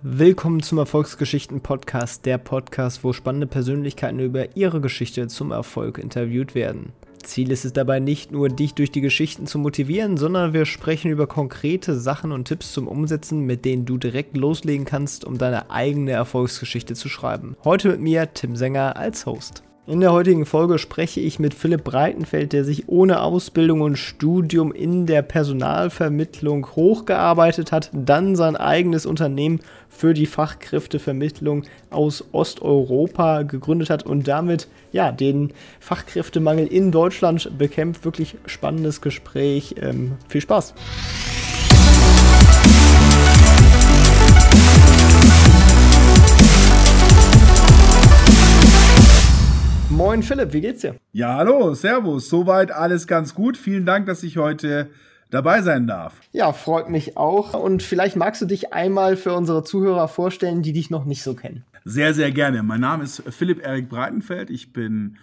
Willkommen zum Erfolgsgeschichten-Podcast, der Podcast, wo spannende Persönlichkeiten über ihre Geschichte zum Erfolg interviewt werden. Ziel ist es dabei nicht nur, dich durch die Geschichten zu motivieren, sondern wir sprechen über konkrete Sachen und Tipps zum Umsetzen, mit denen du direkt loslegen kannst, um deine eigene Erfolgsgeschichte zu schreiben. Heute mit mir, Tim Sänger, als Host. In der heutigen Folge spreche ich mit Philipp Breitenfeld, der sich ohne Ausbildung und Studium in der Personalvermittlung hochgearbeitet hat, dann sein eigenes Unternehmen für die Fachkräftevermittlung aus Osteuropa gegründet hat und damit ja den Fachkräftemangel in Deutschland bekämpft. Wirklich spannendes Gespräch. Ähm, viel Spaß. Moin Philipp, wie geht's dir? Ja, hallo, Servus. Soweit alles ganz gut. Vielen Dank, dass ich heute dabei sein darf. Ja, freut mich auch. Und vielleicht magst du dich einmal für unsere Zuhörer vorstellen, die dich noch nicht so kennen. Sehr, sehr gerne. Mein Name ist Philipp Erik Breitenfeld. Ich bin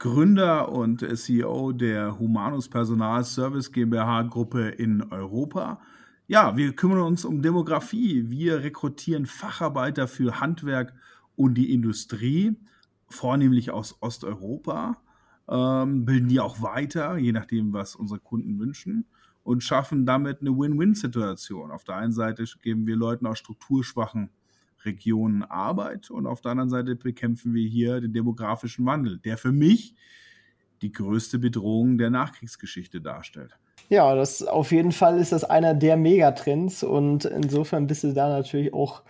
Gründer und CEO der Humanus Personal Service GmbH Gruppe in Europa. Ja, wir kümmern uns um Demografie. Wir rekrutieren Facharbeiter für Handwerk und die Industrie vornehmlich aus Osteuropa, ähm, bilden die auch weiter, je nachdem, was unsere Kunden wünschen und schaffen damit eine Win-Win-Situation. Auf der einen Seite geben wir Leuten aus strukturschwachen Regionen Arbeit und auf der anderen Seite bekämpfen wir hier den demografischen Wandel, der für mich die größte Bedrohung der Nachkriegsgeschichte darstellt. Ja, das auf jeden Fall ist das einer der Megatrends und insofern bist du da natürlich auch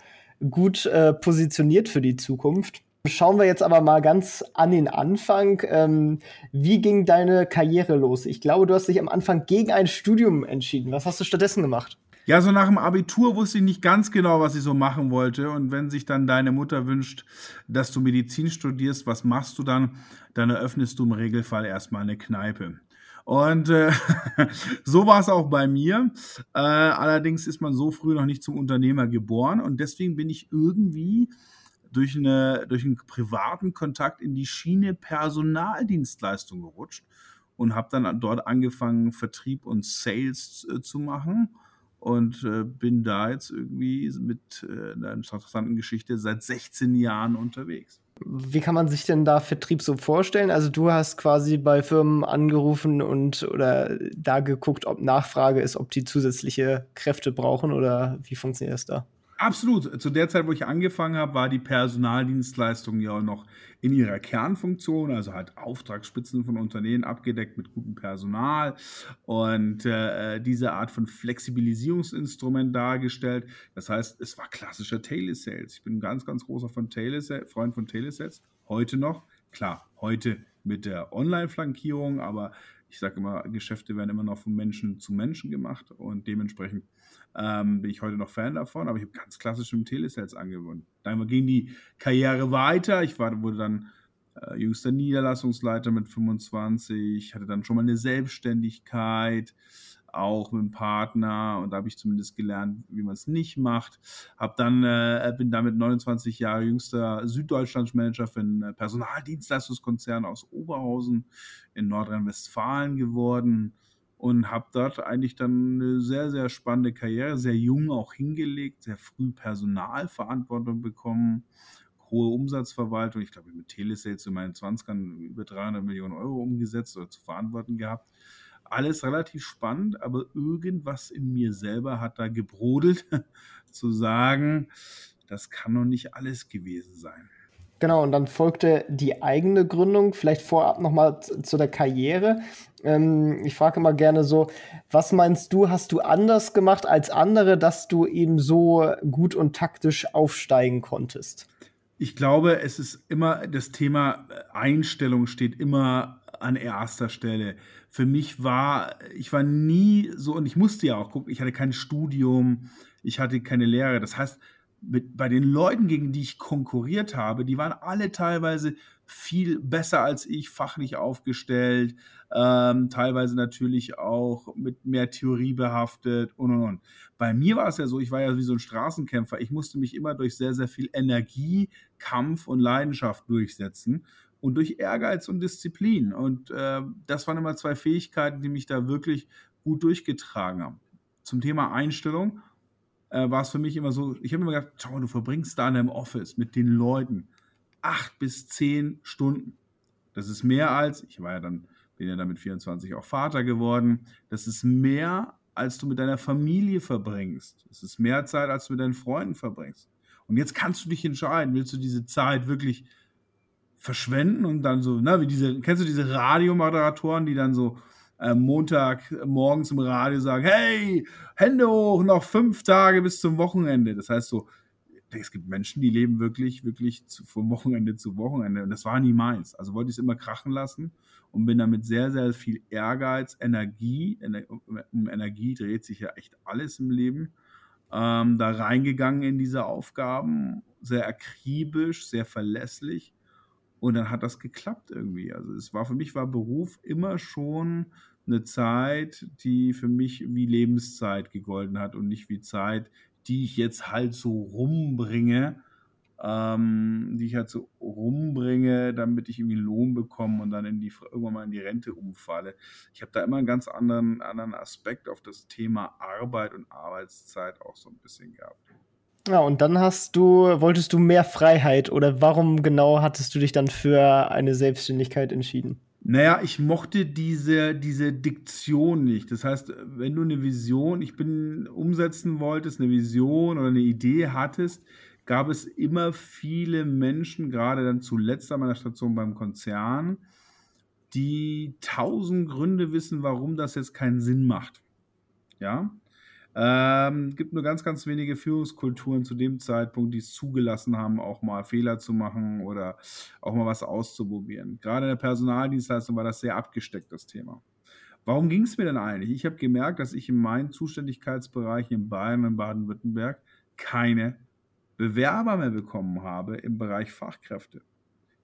gut äh, positioniert für die Zukunft. Schauen wir jetzt aber mal ganz an den Anfang. Ähm, wie ging deine Karriere los? Ich glaube, du hast dich am Anfang gegen ein Studium entschieden. Was hast du stattdessen gemacht? Ja, so nach dem Abitur wusste ich nicht ganz genau, was ich so machen wollte. Und wenn sich dann deine Mutter wünscht, dass du Medizin studierst, was machst du dann? Dann eröffnest du im Regelfall erstmal eine Kneipe. Und äh, so war es auch bei mir. Äh, allerdings ist man so früh noch nicht zum Unternehmer geboren. Und deswegen bin ich irgendwie durch, eine, durch einen privaten Kontakt in die Schiene Personaldienstleistung gerutscht und habe dann dort angefangen, Vertrieb und Sales äh, zu machen und äh, bin da jetzt irgendwie mit äh, einer interessanten Geschichte seit 16 Jahren unterwegs. Wie kann man sich denn da Vertrieb so vorstellen? Also du hast quasi bei Firmen angerufen und oder da geguckt, ob Nachfrage ist, ob die zusätzliche Kräfte brauchen oder wie funktioniert das da? Absolut. Zu der Zeit, wo ich angefangen habe, war die Personaldienstleistung ja noch in ihrer Kernfunktion, also halt Auftragsspitzen von Unternehmen abgedeckt mit gutem Personal und äh, diese Art von Flexibilisierungsinstrument dargestellt. Das heißt, es war klassischer Telesales. Ich bin ein ganz, ganz großer von Freund von Telesales. Heute noch. Klar, heute mit der Online-Flankierung, aber ich sage immer, Geschäfte werden immer noch von Menschen zu Menschen gemacht und dementsprechend ähm, bin ich heute noch Fan davon, aber ich habe ganz klassisch im Telesales angewohnt. Dann ging die Karriere weiter. Ich war, wurde dann äh, jüngster Niederlassungsleiter mit 25, hatte dann schon mal eine Selbstständigkeit, auch mit einem Partner und da habe ich zumindest gelernt, wie man es nicht macht. Hab dann, äh, bin damit 29 Jahre jüngster Süddeutschlandsmanager für einen Personaldienstleistungskonzern aus Oberhausen in Nordrhein-Westfalen geworden und habe dort eigentlich dann eine sehr, sehr spannende Karriere, sehr jung auch hingelegt, sehr früh Personalverantwortung bekommen, hohe Umsatzverwaltung. Ich glaube, mit Telesales in meinen 20ern über 300 Millionen Euro umgesetzt oder zu verantworten gehabt. Alles relativ spannend, aber irgendwas in mir selber hat da gebrodelt, zu sagen, das kann doch nicht alles gewesen sein. Genau, und dann folgte die eigene Gründung. Vielleicht vorab nochmal zu der Karriere. Ähm, ich frage immer gerne so, was meinst du, hast du anders gemacht als andere, dass du eben so gut und taktisch aufsteigen konntest? Ich glaube, es ist immer das Thema Einstellung steht immer an erster Stelle. Für mich war, ich war nie so, und ich musste ja auch gucken, ich hatte kein Studium, ich hatte keine Lehre. Das heißt, mit, bei den Leuten, gegen die ich konkurriert habe, die waren alle teilweise viel besser als ich, fachlich aufgestellt, ähm, teilweise natürlich auch mit mehr Theorie behaftet und und und. Bei mir war es ja so, ich war ja wie so ein Straßenkämpfer. Ich musste mich immer durch sehr, sehr viel Energie, Kampf und Leidenschaft durchsetzen und durch Ehrgeiz und Disziplin. Und äh, das waren immer zwei Fähigkeiten, die mich da wirklich gut durchgetragen haben. Zum Thema Einstellung äh, war es für mich immer so, ich habe immer gedacht, schau mal, du verbringst da in deinem Office mit den Leuten acht bis zehn Stunden. Das ist mehr als, ich war ja dann, bin ja dann mit 24 auch Vater geworden, das ist mehr, als du mit deiner Familie verbringst. Das ist mehr Zeit, als du mit deinen Freunden verbringst. Und jetzt kannst du dich entscheiden, willst du diese Zeit wirklich verschwenden und dann so, na, wie diese, kennst du diese Radiomoderatoren, die dann so Montag morgens im Radio sagen, hey, Hände hoch, noch fünf Tage bis zum Wochenende. Das heißt so, es gibt Menschen, die leben wirklich, wirklich zu, vom Wochenende zu Wochenende. Und das war nie meins. Also wollte ich es immer krachen lassen und bin damit sehr, sehr viel Ehrgeiz, Energie, um Energie dreht sich ja echt alles im Leben, ähm, da reingegangen in diese Aufgaben. Sehr akribisch, sehr verlässlich. Und dann hat das geklappt irgendwie. Also es war für mich war Beruf immer schon eine Zeit, die für mich wie Lebenszeit gegolten hat und nicht wie Zeit, die ich jetzt halt so rumbringe, ähm, die ich halt so rumbringe, damit ich irgendwie Lohn bekomme und dann in die, irgendwann mal in die Rente umfalle. Ich habe da immer einen ganz anderen, anderen Aspekt auf das Thema Arbeit und Arbeitszeit auch so ein bisschen gehabt. Ja, und dann hast du, wolltest du mehr Freiheit oder warum genau hattest du dich dann für eine Selbstständigkeit entschieden? Naja, ich mochte diese, diese Diktion nicht. Das heißt, wenn du eine Vision, ich bin umsetzen wolltest, eine Vision oder eine Idee hattest, gab es immer viele Menschen, gerade dann zuletzt an meiner Station beim Konzern, die tausend Gründe wissen, warum das jetzt keinen Sinn macht. Ja, ähm, gibt nur ganz, ganz wenige Führungskulturen zu dem Zeitpunkt, die es zugelassen haben, auch mal Fehler zu machen oder auch mal was auszuprobieren. Gerade in der Personaldienstleistung war das sehr abgesteckt, das Thema. Warum ging es mir denn eigentlich? Ich habe gemerkt, dass ich in meinen Zuständigkeitsbereichen in Bayern und Baden-Württemberg keine Bewerber mehr bekommen habe im Bereich Fachkräfte.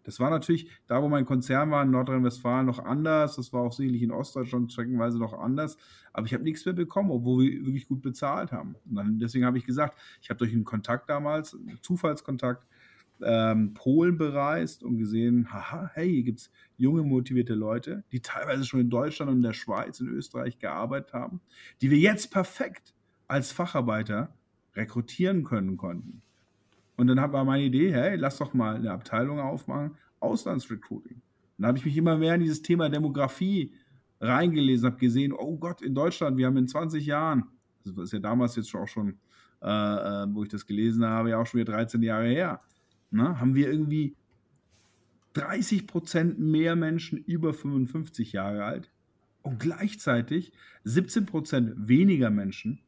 Das war natürlich, da wo mein Konzern war in Nordrhein-Westfalen noch anders, das war auch sicherlich in Ostdeutschland streckenweise noch anders, aber ich habe nichts mehr bekommen, obwohl wir wirklich gut bezahlt haben. Und dann, deswegen habe ich gesagt, ich habe durch einen Kontakt damals, einen Zufallskontakt, ähm, Polen bereist und gesehen, haha, hey, hier gibt es junge, motivierte Leute, die teilweise schon in Deutschland und in der Schweiz, in Österreich gearbeitet haben, die wir jetzt perfekt als Facharbeiter rekrutieren können konnten. Und dann war meine Idee, hey, lass doch mal eine Abteilung aufmachen, Auslandsrecruiting. dann habe ich mich immer mehr in dieses Thema Demografie reingelesen, habe gesehen, oh Gott, in Deutschland, wir haben in 20 Jahren, das ist ja damals jetzt auch schon, äh, äh, wo ich das gelesen habe, ja auch schon wieder 13 Jahre her, ne, haben wir irgendwie 30 Prozent mehr Menschen über 55 Jahre alt und gleichzeitig 17 Prozent weniger Menschen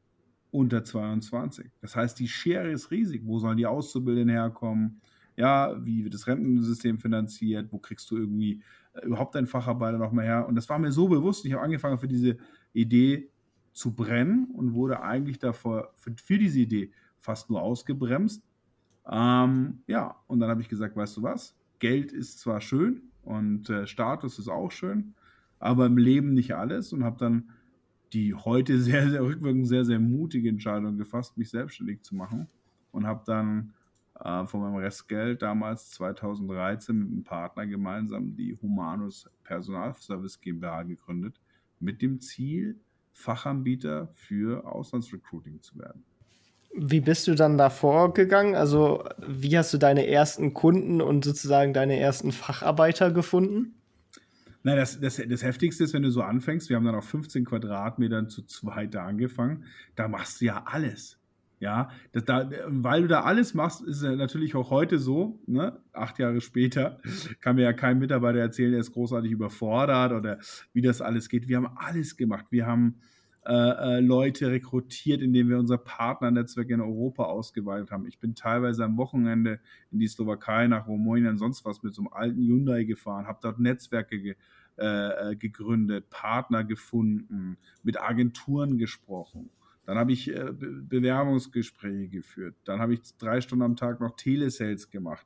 unter 22. Das heißt, die Schere ist riesig. Wo sollen die Auszubildenden herkommen? Ja, wie wird das Rentensystem finanziert? Wo kriegst du irgendwie äh, überhaupt deinen Facharbeiter noch mal her? Und das war mir so bewusst. Ich habe angefangen für diese Idee zu brennen und wurde eigentlich davor für, für diese Idee fast nur ausgebremst. Ähm, ja, und dann habe ich gesagt, weißt du was? Geld ist zwar schön und äh, Status ist auch schön, aber im Leben nicht alles und habe dann die heute sehr, sehr rückwirkend sehr, sehr mutige Entscheidung gefasst, mich selbstständig zu machen und habe dann äh, von meinem Restgeld damals 2013 mit einem Partner gemeinsam die Humanus Personalservice GmbH gegründet, mit dem Ziel, Fachanbieter für Auslandsrecruiting zu werden. Wie bist du dann da vorgegangen? Also, wie hast du deine ersten Kunden und sozusagen deine ersten Facharbeiter gefunden? Nein, das, das, das Heftigste ist, wenn du so anfängst, wir haben dann auf 15 Quadratmetern zu zweit da angefangen, da machst du ja alles. Ja, das, da, weil du da alles machst, ist es natürlich auch heute so, ne? acht Jahre später, kann mir ja kein Mitarbeiter erzählen, der ist großartig überfordert oder wie das alles geht. Wir haben alles gemacht. Wir haben äh, äh, Leute rekrutiert, indem wir unser Partnernetzwerk in Europa ausgeweitet haben. Ich bin teilweise am Wochenende in die Slowakei, nach Rumänien und sonst was mit so einem alten Hyundai gefahren, habe dort Netzwerke ge äh, äh, gegründet, Partner gefunden, mit Agenturen gesprochen. Dann habe ich äh, Be Bewerbungsgespräche geführt. Dann habe ich drei Stunden am Tag noch Telesales gemacht.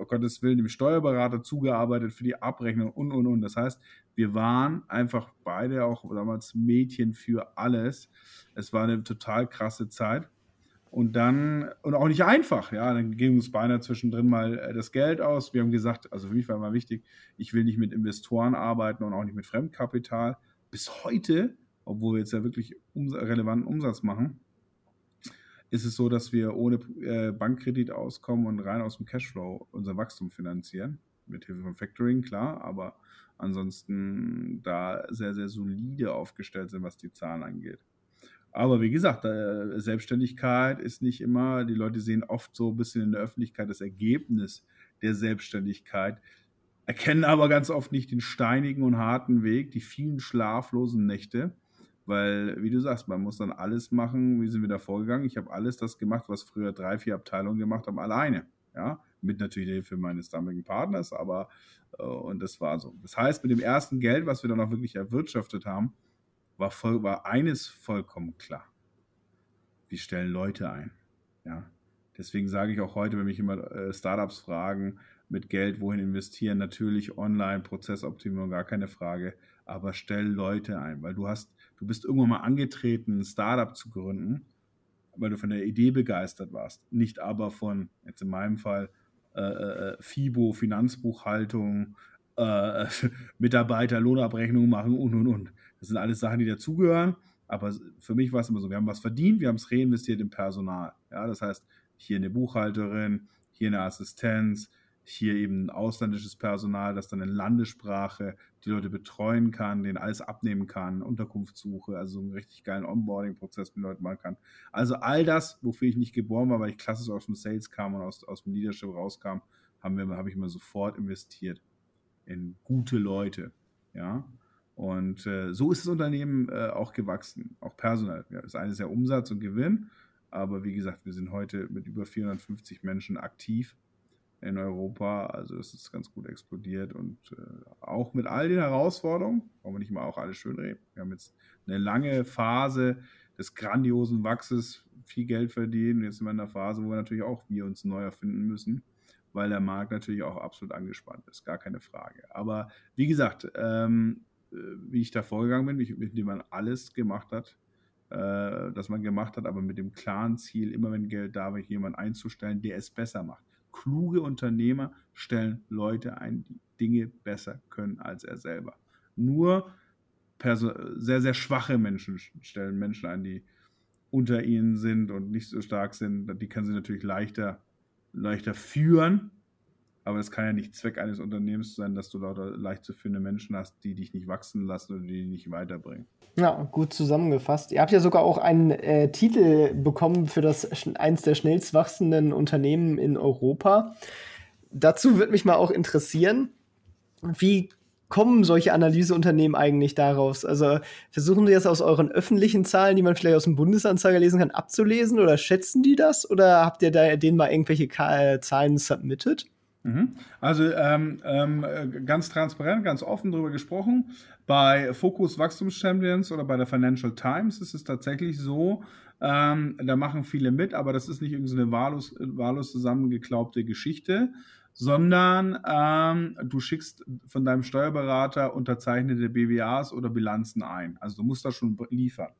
Oh Gottes Willen, dem Steuerberater zugearbeitet für die Abrechnung und, und, und. Das heißt, wir waren einfach beide auch damals Mädchen für alles. Es war eine total krasse Zeit. Und dann, und auch nicht einfach, ja, dann ging uns beinahe zwischendrin mal äh, das Geld aus. Wir haben gesagt, also für mich war immer wichtig, ich will nicht mit Investoren arbeiten und auch nicht mit Fremdkapital. Bis heute obwohl wir jetzt ja wirklich relevanten Umsatz machen, ist es so, dass wir ohne äh, Bankkredit auskommen und rein aus dem Cashflow unser Wachstum finanzieren. Mit Hilfe von Factoring, klar, aber ansonsten da sehr, sehr solide aufgestellt sind, was die Zahlen angeht. Aber wie gesagt, äh, Selbstständigkeit ist nicht immer, die Leute sehen oft so ein bisschen in der Öffentlichkeit das Ergebnis der Selbstständigkeit, erkennen aber ganz oft nicht den steinigen und harten Weg, die vielen schlaflosen Nächte, weil, wie du sagst, man muss dann alles machen, wie sind wir da vorgegangen? Ich habe alles das gemacht, was früher drei, vier Abteilungen gemacht haben, alleine. Ja, mit natürlich der Hilfe meines damaligen Partners, aber äh, und das war so. Das heißt, mit dem ersten Geld, was wir dann auch wirklich erwirtschaftet haben, war, voll, war eines vollkommen klar. Wir stellen Leute ein. Ja. Deswegen sage ich auch heute, wenn mich immer äh, Startups fragen, mit Geld wohin investieren, natürlich online, Prozessoptimierung, gar keine Frage, aber stell Leute ein, weil du hast, du bist irgendwann mal angetreten, ein Startup zu gründen, weil du von der Idee begeistert warst, nicht aber von, jetzt in meinem Fall, äh, äh, FIBO, Finanzbuchhaltung, äh, Mitarbeiter, Lohnabrechnung machen und und und. Das sind alles Sachen, die dazugehören. Aber für mich war es immer so, wir haben was verdient, wir haben es reinvestiert im Personal. Ja, das heißt, hier eine Buchhalterin, hier eine Assistenz, hier eben ausländisches Personal, das dann in Landessprache die Leute betreuen kann, denen alles abnehmen kann, Unterkunftssuche, also so einen richtig geilen Onboarding-Prozess mit Leuten machen kann. Also all das, wofür ich nicht geboren war, weil ich klassisch aus dem Sales kam und aus, aus dem Leadership rauskam, habe ich immer sofort investiert in gute Leute. Ja, und äh, so ist das Unternehmen äh, auch gewachsen, auch personell. Ja, das eine ist ja Umsatz und Gewinn, aber wie gesagt, wir sind heute mit über 450 Menschen aktiv in Europa. Also es ist ganz gut explodiert und äh, auch mit all den Herausforderungen, wollen wir nicht mal auch alles schön reden. Wir haben jetzt eine lange Phase des grandiosen Wachses, viel Geld verdienen. Jetzt sind wir in einer Phase, wo wir natürlich auch wir uns neu erfinden müssen weil der Markt natürlich auch absolut angespannt ist, gar keine Frage. Aber wie gesagt, ähm, äh, wie ich da vorgegangen bin, mit dem man alles gemacht hat, äh, das man gemacht hat, aber mit dem klaren Ziel, immer wenn Geld da war, jemanden einzustellen, der es besser macht. Kluge Unternehmer stellen Leute ein, die Dinge besser können als er selber. Nur sehr, sehr schwache Menschen stellen Menschen ein, die unter ihnen sind und nicht so stark sind. Die können sie natürlich leichter leichter führen. Aber es kann ja nicht Zweck eines Unternehmens sein, dass du lauter leicht zu führende Menschen hast, die dich nicht wachsen lassen oder die dich nicht weiterbringen. Ja, gut zusammengefasst. Ihr habt ja sogar auch einen äh, Titel bekommen für das eins der schnellst wachsenden Unternehmen in Europa. Dazu würde mich mal auch interessieren, wie kommen solche Analyseunternehmen eigentlich daraus? Also versuchen Sie das aus euren öffentlichen Zahlen, die man vielleicht aus dem Bundesanzeiger lesen kann, abzulesen oder schätzen die das? Oder habt ihr da denen mal irgendwelche Zahlen submitted? Mhm. Also ähm, ähm, ganz transparent, ganz offen darüber gesprochen. Bei Focus Wachstumschampions oder bei der Financial Times ist es tatsächlich so, ähm, da machen viele mit, aber das ist nicht irgendeine wahllos, wahllos zusammengeklaubte Geschichte, sondern ähm, du schickst von deinem Steuerberater unterzeichnete BWAs oder Bilanzen ein. Also du musst das schon liefern.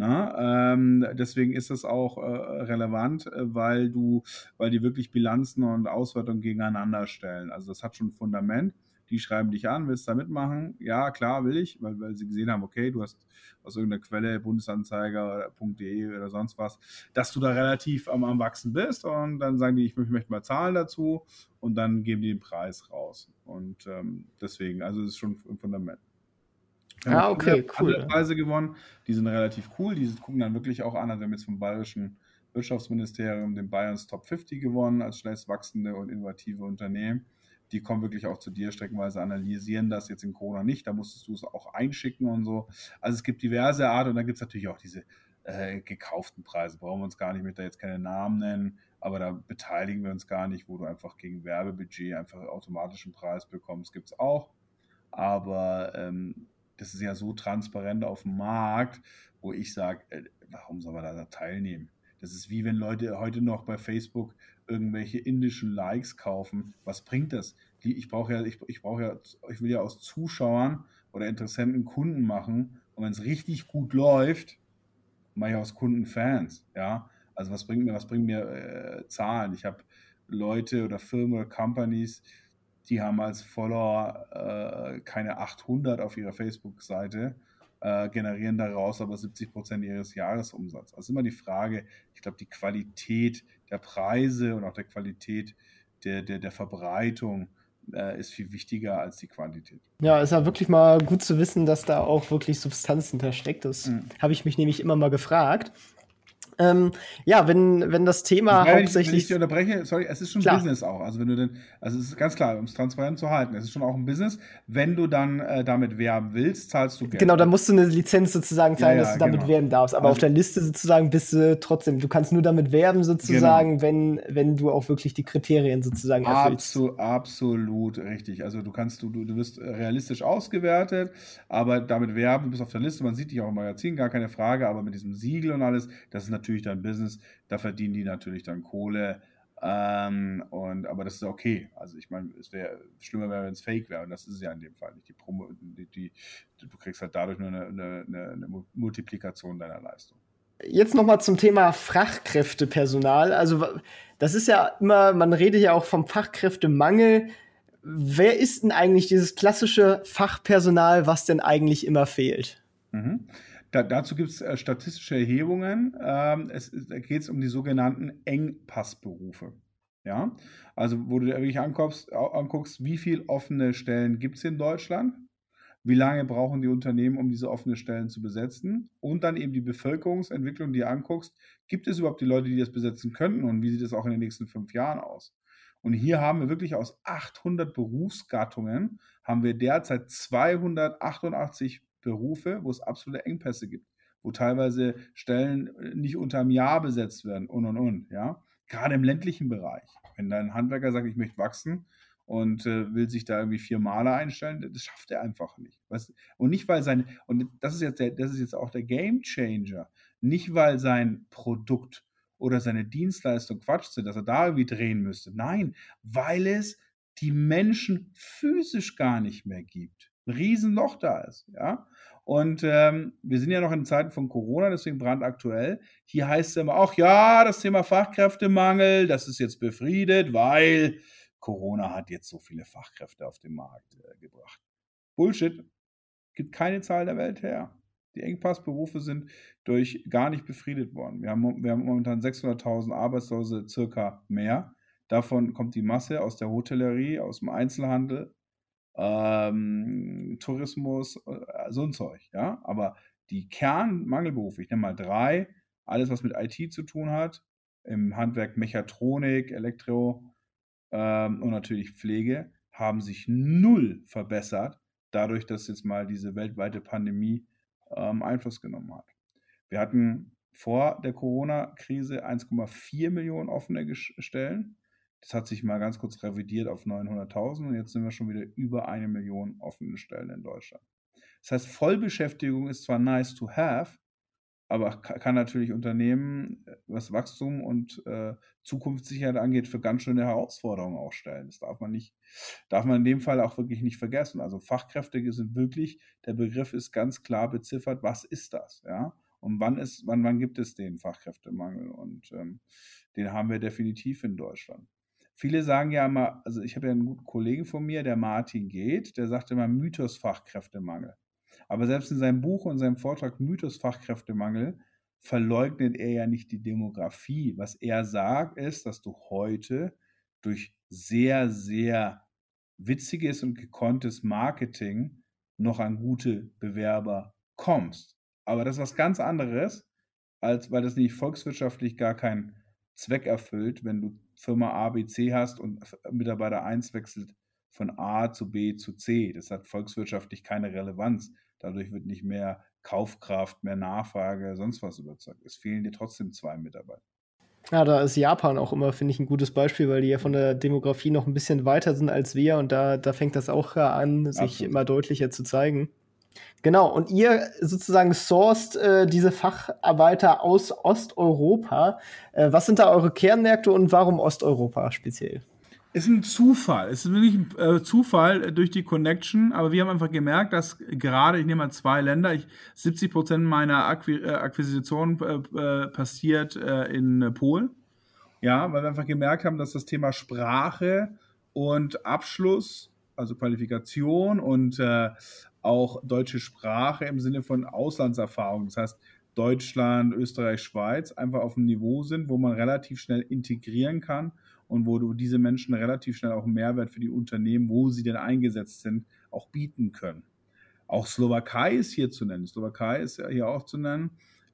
Na, ähm, deswegen ist das auch äh, relevant, äh, weil du, weil die wirklich Bilanzen und Auswertungen gegeneinander stellen. Also das hat schon ein Fundament die schreiben dich an, willst du da mitmachen? Ja, klar, will ich, weil, weil sie gesehen haben, okay, du hast aus irgendeiner Quelle, bundesanzeiger.de oder sonst was, dass du da relativ am, am Wachsen bist und dann sagen die, ich möchte mal Zahlen dazu und dann geben die den Preis raus. Und ähm, deswegen, also es ist schon ein Fundament. Wir ah, okay, cool. Preise gewonnen, die sind relativ cool, die gucken dann wirklich auch an, also wir haben jetzt vom Bayerischen Wirtschaftsministerium den Bayerns Top 50 gewonnen als schnellst wachsende und innovative Unternehmen die kommen wirklich auch zu dir streckenweise, analysieren das jetzt in Corona nicht, da musstest du es auch einschicken und so. Also es gibt diverse Art und dann gibt es natürlich auch diese äh, gekauften Preise, brauchen wir uns gar nicht mit da jetzt keine Namen nennen, aber da beteiligen wir uns gar nicht, wo du einfach gegen Werbebudget einfach automatischen Preis bekommst, gibt es auch. Aber ähm, das ist ja so transparent auf dem Markt, wo ich sage, äh, warum soll man da teilnehmen? Das ist wie wenn Leute heute noch bei Facebook irgendwelche indischen Likes kaufen. Was bringt das? Ich brauche ja, ich, ich brauche ja, ich will ja aus Zuschauern oder Interessenten Kunden machen. Und wenn es richtig gut läuft, mache ich aus Kunden Fans. Ja, also was bringt mir, was bringt mir äh, Zahlen? Ich habe Leute oder Firmen oder Companies, die haben als Follower äh, keine 800 auf ihrer Facebook-Seite äh, generieren daraus aber 70 Prozent ihres Jahresumsatzes. Also immer die Frage, ich glaube, die Qualität der Preise und auch der Qualität der, der, der Verbreitung äh, ist viel wichtiger als die Quantität. Ja, ist ja wirklich mal gut zu wissen, dass da auch wirklich Substanz hintersteckt. Das mhm. habe ich mich nämlich immer mal gefragt. Ähm, ja, wenn, wenn das Thema ja, hauptsächlich. Wenn ich dich unterbreche, sorry, es ist schon klar. Business auch. Also wenn du denn, also es ist ganz klar, um es transparent zu halten, es ist schon auch ein Business. Wenn du dann äh, damit werben willst, zahlst du Geld. Genau, da musst du eine Lizenz sozusagen zahlen, ja, ja, dass du damit genau. werben darfst. Aber also, auf der Liste sozusagen bist du trotzdem, du kannst nur damit werben sozusagen, genau. wenn, wenn du auch wirklich die Kriterien sozusagen erfüllst. Absolut, absolut richtig. Also du kannst, du, du, du wirst realistisch ausgewertet, aber damit werben, du bist auf der Liste, man sieht dich auch im Magazin, gar keine Frage, aber mit diesem Siegel und alles, das ist natürlich dein Business da verdienen die natürlich dann Kohle. Ähm, und, aber das ist okay. Also ich meine, es wäre schlimmer, wäre, wenn es fake wäre. Und das ist es ja in dem Fall nicht. Die Promo, die, die, du kriegst halt dadurch nur eine, eine, eine Multiplikation deiner Leistung. Jetzt nochmal zum Thema Fachkräftepersonal. Also das ist ja immer, man redet ja auch vom Fachkräftemangel. Wer ist denn eigentlich dieses klassische Fachpersonal, was denn eigentlich immer fehlt? Mhm. Da, dazu gibt es äh, statistische Erhebungen. Ähm, es, geht um die sogenannten Engpassberufe. Ja, also wo du dir wirklich anguckst, anguckst wie viele offene Stellen gibt es in Deutschland, wie lange brauchen die Unternehmen, um diese offenen Stellen zu besetzen und dann eben die Bevölkerungsentwicklung, die du anguckst, gibt es überhaupt die Leute, die das besetzen könnten und wie sieht es auch in den nächsten fünf Jahren aus? Und hier haben wir wirklich aus 800 Berufsgattungen, haben wir derzeit 288 Berufe, wo es absolute Engpässe gibt, wo teilweise Stellen äh, nicht unter einem Jahr besetzt werden und und und, ja. Gerade im ländlichen Bereich. Wenn dein Handwerker sagt, ich möchte wachsen und äh, will sich da irgendwie vier Maler einstellen, das schafft er einfach nicht. Weißt? Und nicht, weil sein, und das ist jetzt der, das ist jetzt auch der Game Changer, nicht weil sein Produkt oder seine Dienstleistung Quatsch sind, dass er da irgendwie drehen müsste. Nein, weil es die Menschen physisch gar nicht mehr gibt ein Riesenloch da ist. Ja? Und ähm, wir sind ja noch in Zeiten von Corona, deswegen brandaktuell. Hier heißt es immer, ach ja, das Thema Fachkräftemangel, das ist jetzt befriedet, weil Corona hat jetzt so viele Fachkräfte auf den Markt äh, gebracht. Bullshit. Gibt keine Zahl der Welt her. Die Engpassberufe sind durch gar nicht befriedet worden. Wir haben, wir haben momentan 600.000 Arbeitslose circa mehr. Davon kommt die Masse aus der Hotellerie, aus dem Einzelhandel, ähm, Tourismus, äh, so ein Zeug, ja. Aber die Kernmangelberufe, ich nenne mal drei, alles, was mit IT zu tun hat, im Handwerk Mechatronik, Elektro ähm, und natürlich Pflege, haben sich null verbessert, dadurch, dass jetzt mal diese weltweite Pandemie ähm, Einfluss genommen hat. Wir hatten vor der Corona-Krise 1,4 Millionen offene Stellen. Das hat sich mal ganz kurz revidiert auf 900.000 und jetzt sind wir schon wieder über eine Million offene Stellen in Deutschland. Das heißt, Vollbeschäftigung ist zwar nice to have, aber kann natürlich Unternehmen, äh, was Wachstum und äh, Zukunftssicherheit angeht, für ganz schöne Herausforderungen auch stellen. Das darf man nicht, darf man in dem Fall auch wirklich nicht vergessen. Also Fachkräfte sind wirklich, der Begriff ist ganz klar beziffert, was ist das, ja? Und wann ist, wann, wann gibt es den Fachkräftemangel? Und ähm, den haben wir definitiv in Deutschland. Viele sagen ja immer, also ich habe ja einen guten Kollegen von mir, der Martin Geht, der sagt immer Mythos Fachkräftemangel. Aber selbst in seinem Buch und seinem Vortrag Mythos Fachkräftemangel verleugnet er ja nicht die Demografie. Was er sagt, ist, dass du heute durch sehr, sehr witziges und gekonntes Marketing noch an gute Bewerber kommst. Aber das ist was ganz anderes, als weil das nicht volkswirtschaftlich gar keinen Zweck erfüllt, wenn du Firma A, B, C hast und Mitarbeiter 1 wechselt von A zu B zu C. Das hat volkswirtschaftlich keine Relevanz. Dadurch wird nicht mehr Kaufkraft, mehr Nachfrage, sonst was überzeugt. Es fehlen dir trotzdem zwei Mitarbeiter. Ja, da ist Japan auch immer, finde ich, ein gutes Beispiel, weil die ja von der Demografie noch ein bisschen weiter sind als wir und da, da fängt das auch an, sich Absolut. immer deutlicher zu zeigen. Genau, und ihr sozusagen sourced äh, diese Facharbeiter aus Osteuropa. Äh, was sind da eure Kernmärkte und warum Osteuropa speziell? Es ist ein Zufall. Es ist wirklich ein äh, Zufall durch die Connection, aber wir haben einfach gemerkt, dass gerade, ich nehme mal zwei Länder, ich, 70 Prozent meiner Acqui äh, Akquisition äh, äh, passiert in Polen. Ja, weil wir einfach gemerkt haben, dass das Thema Sprache und Abschluss also Qualifikation und äh, auch deutsche Sprache im Sinne von Auslandserfahrung. Das heißt, Deutschland, Österreich, Schweiz einfach auf einem Niveau sind, wo man relativ schnell integrieren kann und wo du diese Menschen relativ schnell auch Mehrwert für die Unternehmen, wo sie denn eingesetzt sind, auch bieten können. Auch Slowakei ist hier zu nennen. Slowakei ist ja hier auch zu nennen.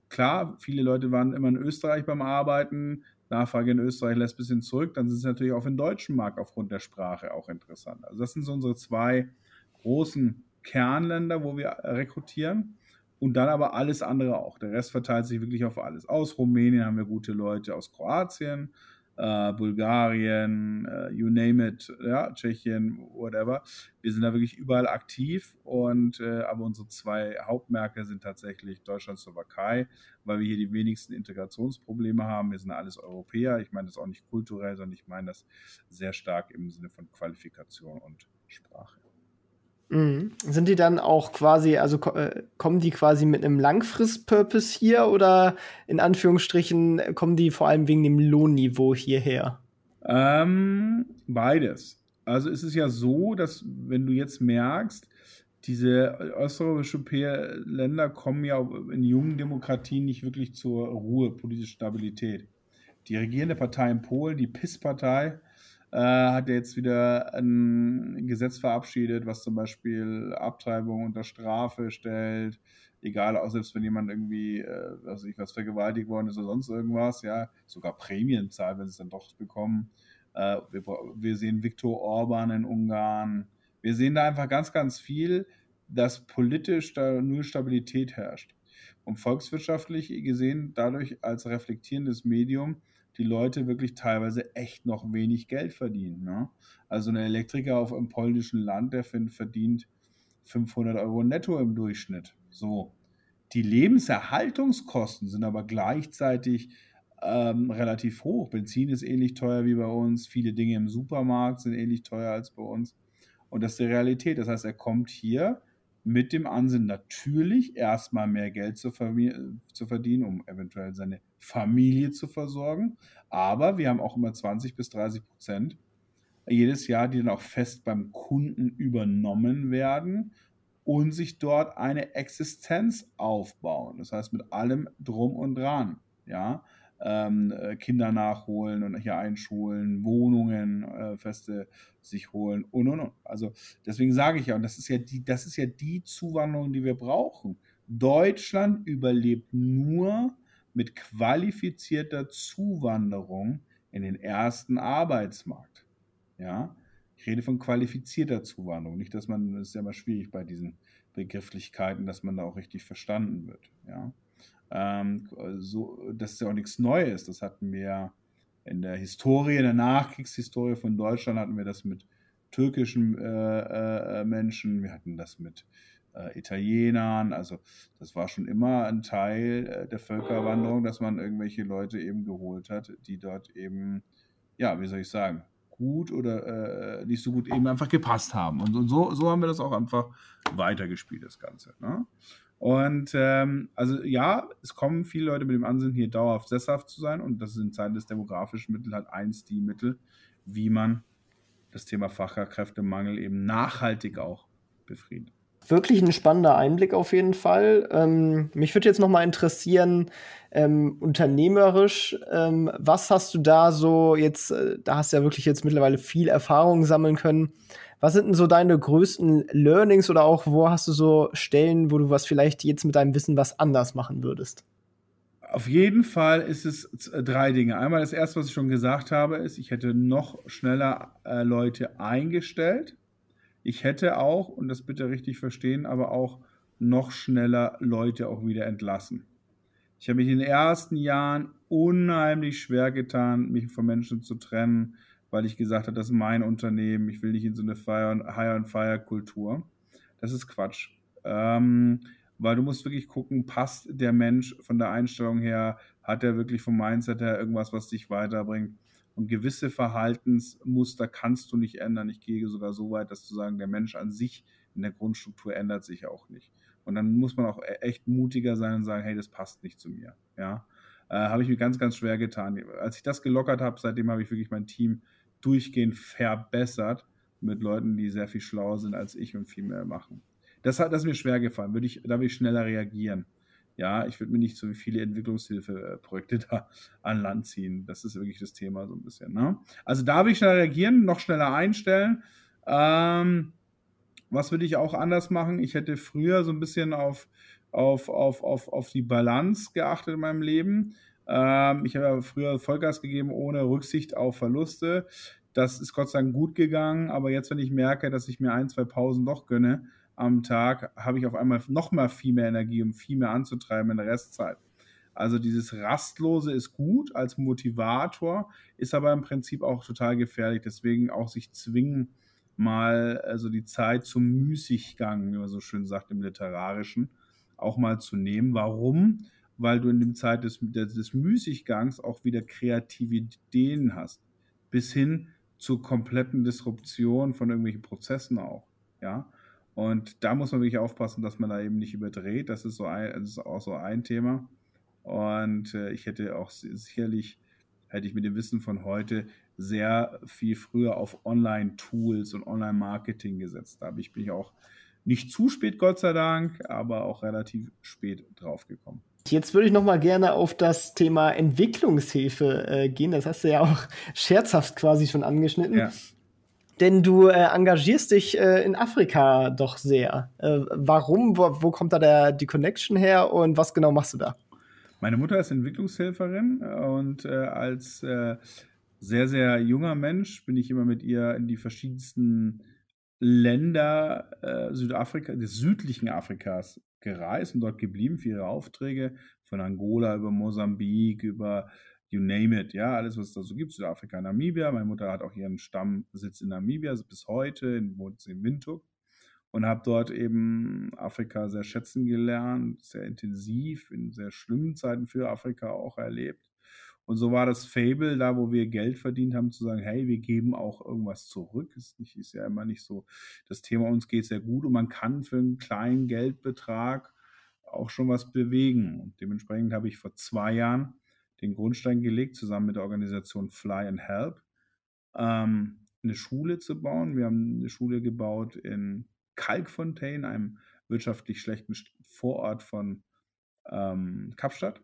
Klar, viele Leute waren immer in Österreich beim Arbeiten. Nachfrage in Österreich lässt ein bisschen zurück. Dann sind sie natürlich auch den deutschen Markt aufgrund der Sprache auch interessant. Also das sind so unsere zwei großen Kernländer, wo wir rekrutieren. Und dann aber alles andere auch. Der Rest verteilt sich wirklich auf alles. Aus Rumänien haben wir gute Leute, aus Kroatien, äh, Bulgarien, äh, you name it, ja, Tschechien, whatever. Wir sind da wirklich überall aktiv und äh, aber unsere zwei Hauptmärkte sind tatsächlich Deutschland, Slowakei, weil wir hier die wenigsten Integrationsprobleme haben. Wir sind alles Europäer. Ich meine das auch nicht kulturell, sondern ich meine das sehr stark im Sinne von Qualifikation und Sprache. Mhm. Sind die dann auch quasi, also äh, kommen die quasi mit einem Langfrist-Purpose hier oder in Anführungsstrichen kommen die vor allem wegen dem Lohnniveau hierher? Ähm, beides. Also ist es ja so, dass wenn du jetzt merkst, diese osteuropäischen Länder kommen ja in jungen Demokratien nicht wirklich zur Ruhe, politische Stabilität. Die regierende Partei in Polen, die PIS-Partei, äh, hat jetzt wieder ein Gesetz verabschiedet, was zum Beispiel Abtreibung unter Strafe stellt. Egal, auch selbst wenn jemand irgendwie, äh, was ich was vergewaltigt worden ist oder sonst irgendwas, ja, sogar Prämien zahlt, wenn sie es dann doch bekommen. Äh, wir, wir sehen Viktor Orban in Ungarn. Wir sehen da einfach ganz, ganz viel, dass politisch da null Stabilität herrscht. Und volkswirtschaftlich gesehen dadurch als reflektierendes Medium die Leute wirklich teilweise echt noch wenig Geld verdienen. Ne? Also ein Elektriker auf einem polnischen Land, der verdient 500 Euro netto im Durchschnitt. So. Die Lebenserhaltungskosten sind aber gleichzeitig ähm, relativ hoch. Benzin ist ähnlich teuer wie bei uns. Viele Dinge im Supermarkt sind ähnlich teuer als bei uns. Und das ist die Realität. Das heißt, er kommt hier mit dem Ansinnen natürlich erstmal mehr Geld zu, zu, verdienen, um eventuell seine Familie zu versorgen. Aber wir haben auch immer 20 bis 30 Prozent jedes Jahr, die dann auch fest beim Kunden übernommen werden und sich dort eine Existenz aufbauen. Das heißt mit allem drum und dran. Ja, ähm, äh, Kinder nachholen und hier einschulen, Wohnungen äh, feste sich holen und und und. Also deswegen sage ich ja, und das ist ja die, das ist ja die Zuwanderung, die wir brauchen. Deutschland überlebt nur mit qualifizierter Zuwanderung in den ersten Arbeitsmarkt. Ja, ich rede von qualifizierter Zuwanderung, nicht, dass man, das ist ja immer schwierig bei diesen Begrifflichkeiten, dass man da auch richtig verstanden wird. Ja. Ähm, so, das ist ja auch nichts Neues. Das hatten wir in der Historie, in der Nachkriegshistorie von Deutschland hatten wir das mit türkischen äh, äh, Menschen, wir hatten das mit äh, Italienern. Also das war schon immer ein Teil äh, der Völkerwanderung, dass man irgendwelche Leute eben geholt hat, die dort eben, ja, wie soll ich sagen, gut oder äh, nicht so gut eben einfach gepasst haben. Und, und, so, so haben wir das auch einfach weitergespielt, das Ganze. Ne? Und ähm, also ja, es kommen viele Leute mit dem Ansinnen, hier dauerhaft sesshaft zu sein. Und das ist in Zeiten des demografischen Mittels halt eins die Mittel, wie man das Thema Fachkräftemangel eben nachhaltig auch befriedet. Wirklich ein spannender Einblick auf jeden Fall. Ähm, mich würde jetzt noch mal interessieren, ähm, unternehmerisch, ähm, was hast du da so jetzt, äh, da hast du ja wirklich jetzt mittlerweile viel Erfahrung sammeln können. Was sind denn so deine größten Learnings oder auch wo hast du so Stellen, wo du was vielleicht jetzt mit deinem Wissen was anders machen würdest? Auf jeden Fall ist es drei Dinge. Einmal das erste, was ich schon gesagt habe, ist, ich hätte noch schneller äh, Leute eingestellt. Ich hätte auch, und das bitte richtig verstehen, aber auch noch schneller Leute auch wieder entlassen. Ich habe mich in den ersten Jahren unheimlich schwer getan, mich von Menschen zu trennen, weil ich gesagt habe, das ist mein Unternehmen, ich will nicht in so eine Hire-and-Fire-Kultur. Das ist Quatsch. Ähm, weil du musst wirklich gucken, passt der Mensch von der Einstellung her, hat er wirklich vom Mindset her irgendwas, was dich weiterbringt. Und gewisse Verhaltensmuster kannst du nicht ändern. Ich gehe sogar so weit, dass zu sagen, der Mensch an sich in der Grundstruktur ändert sich auch nicht. Und dann muss man auch e-, echt mutiger sein und sagen, hey, das passt nicht zu mir. Ja, äh, habe ich mir ganz, ganz schwer getan. Als ich das gelockert habe, seitdem habe ich wirklich mein Team durchgehend verbessert mit Leuten, die sehr viel schlauer sind als ich und viel mehr machen. Das hat das mir schwer gefallen. Würde ich, da würde ich schneller reagieren. Ja, ich würde mir nicht so viele Entwicklungshilfeprojekte da an Land ziehen. Das ist wirklich das Thema so ein bisschen. Ne? Also da würde ich schneller reagieren, noch schneller einstellen. Ähm, was würde ich auch anders machen? Ich hätte früher so ein bisschen auf, auf, auf, auf, auf die Balance geachtet in meinem Leben. Ähm, ich habe ja früher Vollgas gegeben ohne Rücksicht auf Verluste. Das ist Gott sei Dank gut gegangen, aber jetzt, wenn ich merke, dass ich mir ein, zwei Pausen doch gönne am Tag, habe ich auf einmal noch mal viel mehr Energie, um viel mehr anzutreiben in der Restzeit. Also dieses Rastlose ist gut als Motivator, ist aber im Prinzip auch total gefährlich. Deswegen auch sich zwingen, mal also die Zeit zum Müßiggang, wie man so schön sagt im Literarischen, auch mal zu nehmen. Warum? Weil du in der Zeit des, des Müßiggangs auch wieder kreative Ideen hast. Bis hin zur kompletten Disruption von irgendwelchen Prozessen auch. Ja. Und da muss man wirklich aufpassen, dass man da eben nicht überdreht. Das ist, so ein, das ist auch so ein Thema. Und äh, ich hätte auch sicherlich, hätte ich mit dem Wissen von heute sehr viel früher auf Online-Tools und Online-Marketing gesetzt. Da bin ich auch nicht zu spät, Gott sei Dank, aber auch relativ spät draufgekommen. Jetzt würde ich noch mal gerne auf das Thema Entwicklungshilfe äh, gehen. Das hast du ja auch scherzhaft quasi schon angeschnitten. Ja. Denn du äh, engagierst dich äh, in Afrika doch sehr. Äh, warum? Wo, wo, kommt da der, die Connection her und was genau machst du da? Meine Mutter ist Entwicklungshelferin und äh, als äh, sehr, sehr junger Mensch bin ich immer mit ihr in die verschiedensten Länder äh, Südafrika, des südlichen Afrikas gereist und dort geblieben für ihre Aufträge, von Angola über Mosambik, über you name it, ja, alles, was es da so gibt, Südafrika, Namibia. Meine Mutter hat auch ihren Stammsitz in Namibia bis heute, in, in Windhoek und habe dort eben Afrika sehr schätzen gelernt, sehr intensiv, in sehr schlimmen Zeiten für Afrika auch erlebt. Und so war das Fable da, wo wir Geld verdient haben, zu sagen, hey, wir geben auch irgendwas zurück. Ist, nicht, ist ja immer nicht so das Thema, uns geht sehr gut und man kann für einen kleinen Geldbetrag auch schon was bewegen. Und dementsprechend habe ich vor zwei Jahren den Grundstein gelegt, zusammen mit der Organisation Fly and Help, ähm, eine Schule zu bauen. Wir haben eine Schule gebaut in Kalkfontein, einem wirtschaftlich schlechten Vorort von ähm, Kapstadt.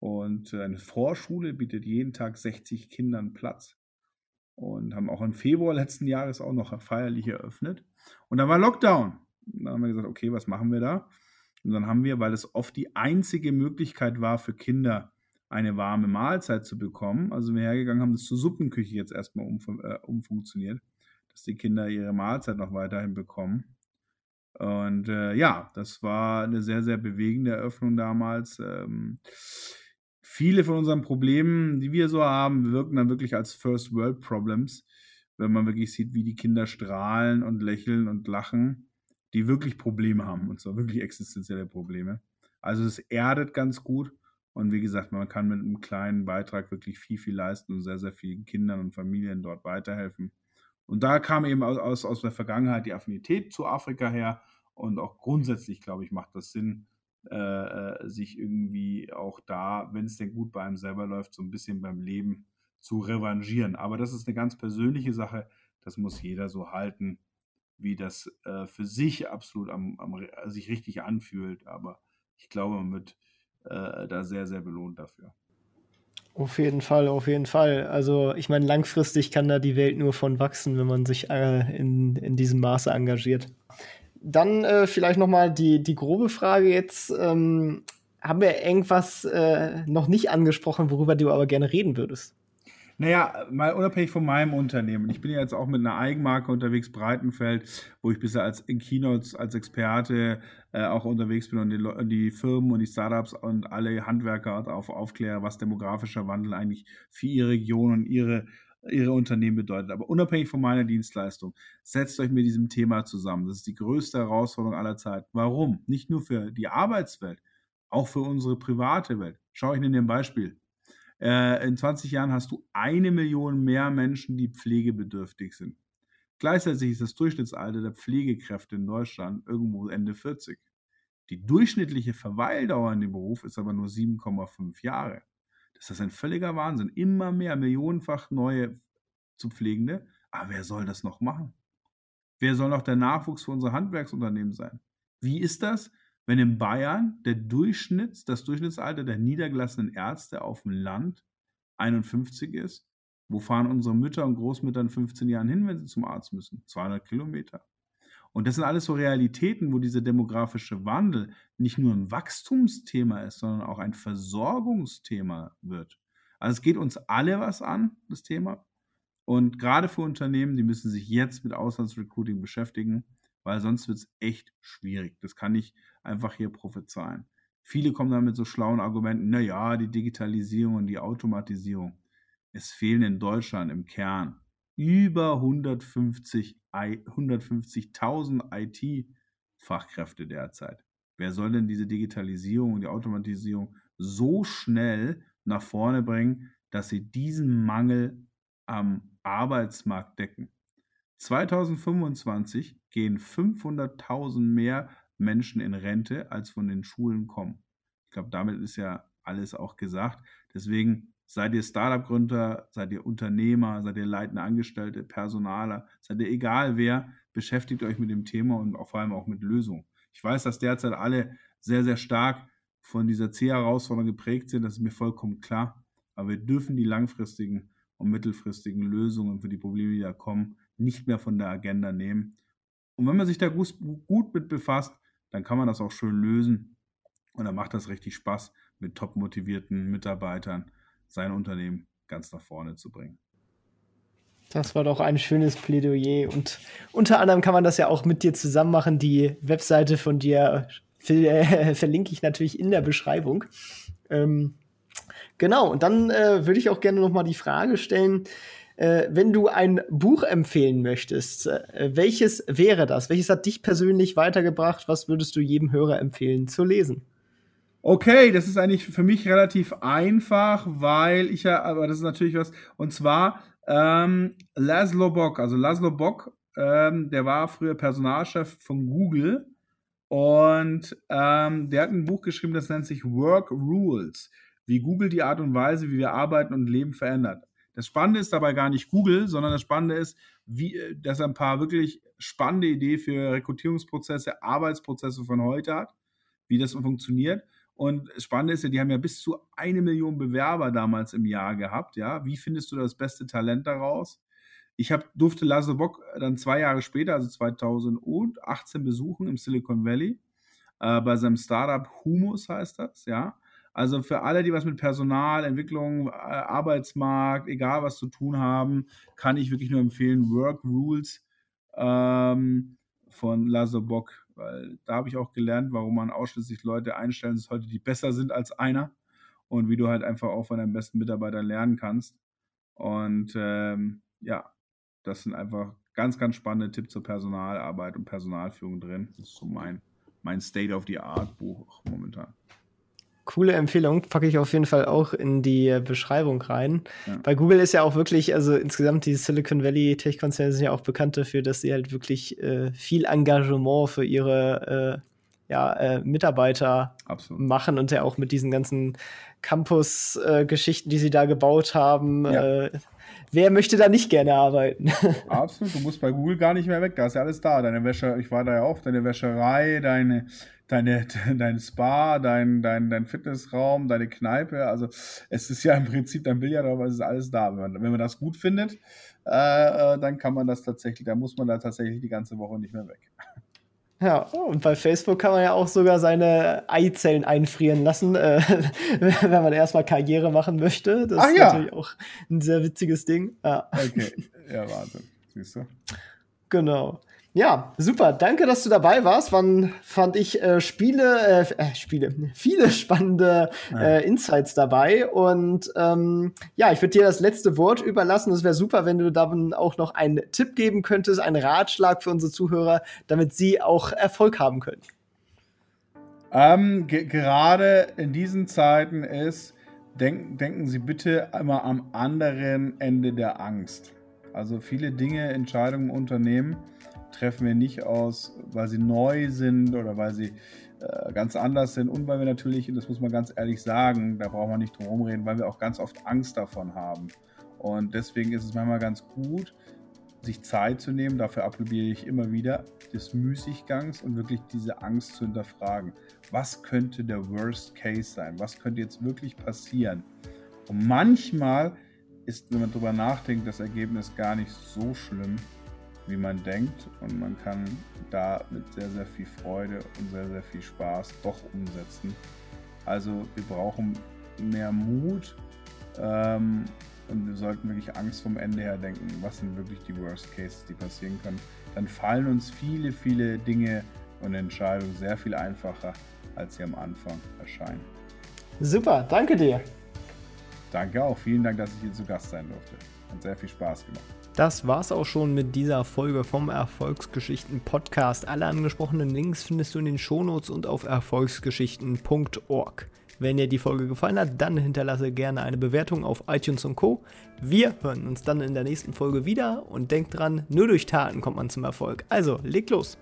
Und äh, eine Vorschule bietet jeden Tag 60 Kindern Platz. Und haben auch im Februar letzten Jahres auch noch feierlich eröffnet. Und da war Lockdown. Und dann haben wir gesagt, okay, was machen wir da? Und dann haben wir, weil es oft die einzige Möglichkeit war für Kinder, eine warme Mahlzeit zu bekommen, also wir hergegangen haben das zur Suppenküche jetzt erstmal um, äh, umfunktioniert, dass die Kinder ihre Mahlzeit noch weiterhin bekommen. Und äh, ja, das war eine sehr, sehr bewegende Eröffnung damals. Ähm, viele von unseren Problemen, die wir so haben, wirken dann wirklich als First World Problems, wenn man wirklich sieht, wie die Kinder strahlen und lächeln und lachen, die wirklich Probleme haben, und zwar wirklich existenzielle Probleme. Also es erdet ganz gut und wie gesagt, man kann mit einem kleinen Beitrag wirklich viel, viel leisten und sehr, sehr vielen Kindern und Familien dort weiterhelfen. Und da kam eben aus, aus der Vergangenheit die Affinität zu Afrika her und auch grundsätzlich, glaube ich, macht das Sinn, äh, äh, sich irgendwie auch da, wenn es denn gut bei einem selber läuft, so ein bisschen beim Leben zu revanchieren. Aber das ist eine ganz persönliche Sache. Das muss jeder so halten, wie das äh, für sich absolut am, am, sich richtig anfühlt. Aber ich glaube, man wird äh, da sehr, sehr belohnt dafür. Auf jeden Fall, auf jeden Fall. Also ich meine, langfristig kann da die Welt nur von wachsen, wenn man sich äh, in, in diesem Maße engagiert dann äh, vielleicht noch mal die, die grobe Frage jetzt. Ähm, haben wir irgendwas äh, noch nicht angesprochen, worüber du aber gerne reden würdest? Naja, mal unabhängig von meinem Unternehmen. Ich bin ja jetzt auch mit einer Eigenmarke unterwegs, Breitenfeld, wo ich bisher als in Keynotes als Experte äh, auch unterwegs bin und die, die, Firmen und die Startups und alle Handwerker darauf aufkläre, was demografischer Wandel eigentlich für ihre Region und ihre Ihre Unternehmen bedeutet. Aber unabhängig von meiner Dienstleistung, setzt euch mit diesem Thema zusammen. Das ist die größte Herausforderung aller Zeit. Warum? Nicht nur für die Arbeitswelt, auch für unsere private Welt. Schau ich Ihnen ein Beispiel. Äh, in 20 Jahren hast du eine Million mehr Menschen, die pflegebedürftig sind. Gleichzeitig ist das Durchschnittsalter der Pflegekräfte in Deutschland irgendwo Ende 40. Die durchschnittliche Verweildauer in dem Beruf ist aber nur 7,5 Jahre. Das ist ein völliger Wahnsinn. Immer mehr, millionenfach neue zu Pflegende. Aber wer soll das noch machen? Wer soll noch der Nachwuchs für unsere Handwerksunternehmen sein? Wie ist das, wenn in Bayern der Durchschnitts, das Durchschnittsalter der niedergelassenen Ärzte auf dem Land 51 ist? Wo fahren unsere Mütter und Großmütter in 15 Jahren hin, wenn sie zum Arzt müssen? 200 Kilometer. Und das sind alles so Realitäten, wo dieser demografische Wandel nicht nur ein Wachstumsthema ist, sondern auch ein Versorgungsthema wird. Also es geht uns alle was an, das Thema. Und gerade für Unternehmen, die müssen sich jetzt mit Auslandsrecruiting beschäftigen, weil sonst wird es echt schwierig. Das kann ich einfach hier prophezeien. Viele kommen dann mit so schlauen Argumenten, naja, die Digitalisierung und die Automatisierung. Es fehlen in Deutschland im Kern über 150 150.000 IT-Fachkräfte derzeit. Wer soll denn diese Digitalisierung und die Automatisierung so schnell nach vorne bringen, dass sie diesen Mangel am Arbeitsmarkt decken? 2025 gehen 500.000 mehr Menschen in Rente, als von den Schulen kommen. Ich glaube, damit ist ja alles auch gesagt. Deswegen Seid ihr Startup-Gründer, seid ihr Unternehmer, seid ihr leitende Angestellte, Personaler, seid ihr egal wer, beschäftigt euch mit dem Thema und vor allem auch mit Lösungen. Ich weiß, dass derzeit alle sehr, sehr stark von dieser C-Herausforderung geprägt sind, das ist mir vollkommen klar. Aber wir dürfen die langfristigen und mittelfristigen Lösungen für die Probleme, die da kommen, nicht mehr von der Agenda nehmen. Und wenn man sich da gut mit befasst, dann kann man das auch schön lösen. Und dann macht das richtig Spaß mit top motivierten Mitarbeitern sein Unternehmen ganz nach vorne zu bringen. Das war doch ein schönes Plädoyer. Und unter anderem kann man das ja auch mit dir zusammen machen. Die Webseite von dir äh, verlinke ich natürlich in der Beschreibung. Ähm, genau, und dann äh, würde ich auch gerne noch mal die Frage stellen, äh, wenn du ein Buch empfehlen möchtest, äh, welches wäre das? Welches hat dich persönlich weitergebracht? Was würdest du jedem Hörer empfehlen zu lesen? Okay, das ist eigentlich für mich relativ einfach, weil ich ja, aber das ist natürlich was, und zwar ähm, Laszlo Bock, also Laszlo Bock, ähm, der war früher Personalchef von Google und ähm, der hat ein Buch geschrieben, das nennt sich Work Rules, wie Google die Art und Weise, wie wir arbeiten und leben verändert. Das Spannende ist dabei gar nicht Google, sondern das Spannende ist, wie, äh, dass er ein paar wirklich spannende Ideen für Rekrutierungsprozesse, Arbeitsprozesse von heute hat, wie das funktioniert. Und spannend ist ja, die haben ja bis zu eine Million Bewerber damals im Jahr gehabt. Ja, wie findest du das beste Talent daraus? Ich hab, durfte Lasse Bock dann zwei Jahre später, also 2018, besuchen im Silicon Valley äh, bei seinem Startup Humus heißt das. Ja, also für alle, die was mit Personal, Entwicklung, äh, Arbeitsmarkt, egal was zu tun haben, kann ich wirklich nur empfehlen Work Rules ähm, von Lasse Bock weil da habe ich auch gelernt, warum man ausschließlich Leute einstellen sollte, die besser sind als einer und wie du halt einfach auch von deinen besten Mitarbeitern lernen kannst. Und ähm, ja, das sind einfach ganz, ganz spannende Tipps zur Personalarbeit und Personalführung drin. Das ist so mein, mein State-of-the-Art-Buch momentan coole Empfehlung, packe ich auf jeden Fall auch in die Beschreibung rein. Ja. Bei Google ist ja auch wirklich, also insgesamt die Silicon Valley Tech-Konzerne sind ja auch bekannt dafür, dass sie halt wirklich äh, viel Engagement für ihre äh, ja, äh, Mitarbeiter Absolut. machen und ja auch mit diesen ganzen Campus-Geschichten, die sie da gebaut haben. Ja. Äh, wer möchte da nicht gerne arbeiten? Absolut, du musst bei Google gar nicht mehr weg, da ist ja alles da. Deine Wäsche, ich war da ja auch, deine Wäscherei, deine deine, dein Spa, dein, dein, dein Fitnessraum, deine Kneipe. Also es ist ja im Prinzip dein Billardraum, es ist alles da. Wenn man, wenn man das gut findet, äh, äh, dann kann man das tatsächlich, da muss man da tatsächlich die ganze Woche nicht mehr weg. Ja, und bei Facebook kann man ja auch sogar seine Eizellen einfrieren lassen, äh, wenn man erstmal Karriere machen möchte. Das Ach ist ja. natürlich auch ein sehr witziges Ding. Ja. Okay, ja, Wahnsinn. Siehst du? Genau. Ja, super. Danke, dass du dabei warst. Wann fand ich äh, Spiele, äh, äh, Spiele, viele spannende äh, Insights dabei. Und ähm, ja, ich würde dir das letzte Wort überlassen. Es wäre super, wenn du dann auch noch einen Tipp geben könntest, einen Ratschlag für unsere Zuhörer, damit sie auch Erfolg haben können. Ähm, gerade in diesen Zeiten ist, denk, denken Sie bitte immer am anderen Ende der Angst. Also viele Dinge, Entscheidungen unternehmen treffen wir nicht aus, weil sie neu sind oder weil sie äh, ganz anders sind und weil wir natürlich, und das muss man ganz ehrlich sagen, da braucht man nicht drum reden, weil wir auch ganz oft Angst davon haben. Und deswegen ist es manchmal ganz gut, sich Zeit zu nehmen, dafür appelliere ich immer wieder, des Müßiggangs und wirklich diese Angst zu hinterfragen. Was könnte der Worst Case sein? Was könnte jetzt wirklich passieren? Und manchmal ist, wenn man darüber nachdenkt, das Ergebnis gar nicht so schlimm, wie man denkt. Und man kann da mit sehr, sehr viel Freude und sehr, sehr viel Spaß doch umsetzen. Also wir brauchen mehr Mut ähm, und wir sollten wirklich Angst vom Ende her denken, was sind wirklich die Worst Cases, die passieren können. Dann fallen uns viele, viele Dinge und Entscheidungen sehr viel einfacher, als sie am Anfang erscheinen. Super, danke dir. Danke auch. Vielen Dank, dass ich hier zu Gast sein durfte. Hat sehr viel Spaß gemacht. Das war's auch schon mit dieser Folge vom Erfolgsgeschichten Podcast. Alle angesprochenen Links findest du in den Shownotes und auf erfolgsgeschichten.org. Wenn dir die Folge gefallen hat, dann hinterlasse gerne eine Bewertung auf iTunes und Co. Wir hören uns dann in der nächsten Folge wieder und denk dran, nur durch Taten kommt man zum Erfolg. Also, leg los!